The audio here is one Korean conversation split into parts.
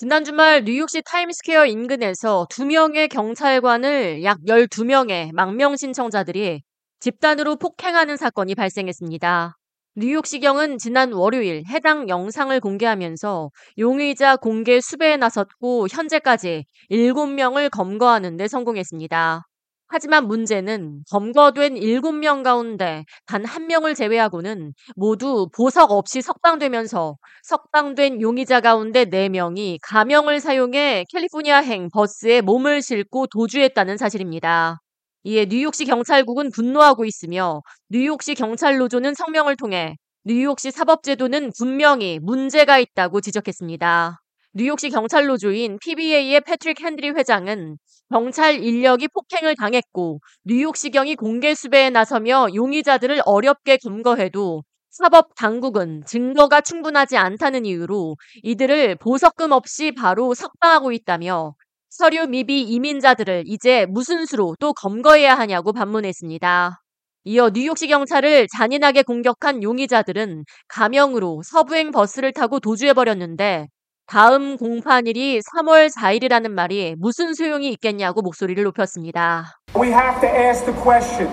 지난 주말 뉴욕시 타임스퀘어 인근에서 두 명의 경찰관을 약 12명의 망명 신청자들이 집단으로 폭행하는 사건이 발생했습니다. 뉴욕시경은 지난 월요일 해당 영상을 공개하면서 용의자 공개 수배에 나섰고 현재까지 7명을 검거하는 데 성공했습니다. 하지만 문제는 검거된 7명 가운데 단 1명을 제외하고는 모두 보석 없이 석방되면서 석방된 용의자 가운데 4명이 가명을 사용해 캘리포니아행 버스에 몸을 싣고 도주했다는 사실입니다. 이에 뉴욕시 경찰국은 분노하고 있으며 뉴욕시 경찰노조는 성명을 통해 뉴욕시 사법제도는 분명히 문제가 있다고 지적했습니다. 뉴욕시 경찰노조인 PBA의 패트릭 핸드리 회장은 경찰 인력이 폭행을 당했고 뉴욕시경이 공개 수배에 나서며 용의자들을 어렵게 검거해도 사법 당국은 증거가 충분하지 않다는 이유로 이들을 보석금 없이 바로 석방하고 있다며 서류 미비 이민자들을 이제 무슨 수로 또 검거해야 하냐고 반문했습니다. 이어 뉴욕시 경찰을 잔인하게 공격한 용의자들은 가명으로 서부행 버스를 타고 도주해버렸는데 다음 공판일이 3월 4일이라는 말이 무슨 소용이 있겠냐고 목소리를 높였습니다. We have to ask the question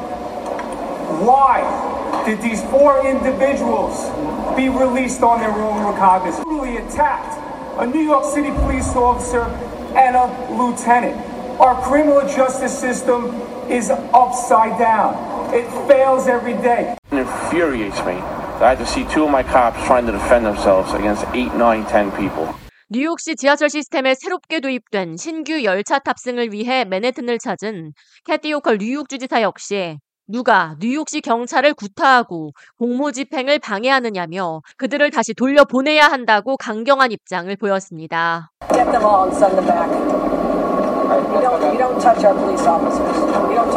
why did these four individuals be released on their own recognizance? Brutally attacked a New York City police officer and a lieutenant. Our criminal justice system is upside down. It fails every day. It infuriates me. I had to see two of my cops trying to defend themselves against eight, nine, ten people. 뉴욕시 지하철 시스템에 새롭게 도입된 신규 열차 탑승을 위해 맨해튼을 찾은 캐티 오컬 뉴욕 주지사 역시 누가 뉴욕시 경찰을 구타하고 공모 집행을 방해하느냐며 그들을 다시 돌려보내야 한다고 강경한 입장을 보였습니다. Get them all and send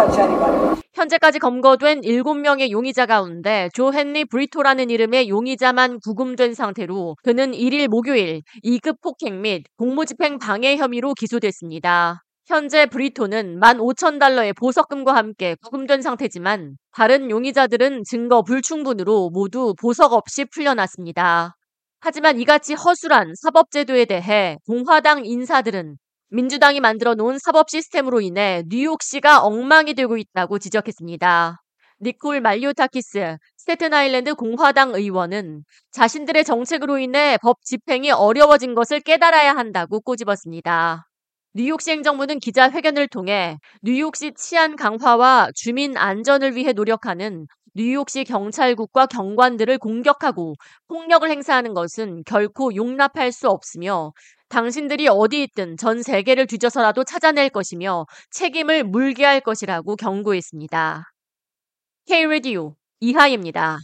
touch anybody. 현재까지 검거된 7명의 용의자 가운데 조 헨리 브리토라는 이름의 용의자만 구금된 상태로 그는 1일 목요일 2급 폭행 및 공무집행 방해 혐의로 기소됐습니다. 현재 브리토는 15,000달러의 보석금과 함께 구금된 상태지만 다른 용의자들은 증거 불충분으로 모두 보석 없이 풀려났습니다. 하지만 이같이 허술한 사법제도에 대해 공화당 인사들은 민주당이 만들어 놓은 사법 시스템으로 인해 뉴욕시가 엉망이 되고 있다고 지적했습니다. 니콜 말리오타키스 스테튼 아일랜드 공화당 의원은 자신들의 정책으로 인해 법 집행이 어려워진 것을 깨달아야 한다고 꼬집었습니다. 뉴욕시 행정부는 기자회견을 통해 뉴욕시 치안 강화와 주민 안전을 위해 노력하는 뉴욕시 경찰국과 경관들을 공격하고 폭력을 행사하는 것은 결코 용납할 수 없으며 당신들이 어디 있든 전 세계를 뒤져서라도 찾아낼 것이며 책임을 물게 할 것이라고 경고했습니다. K-Radio 이하입니다.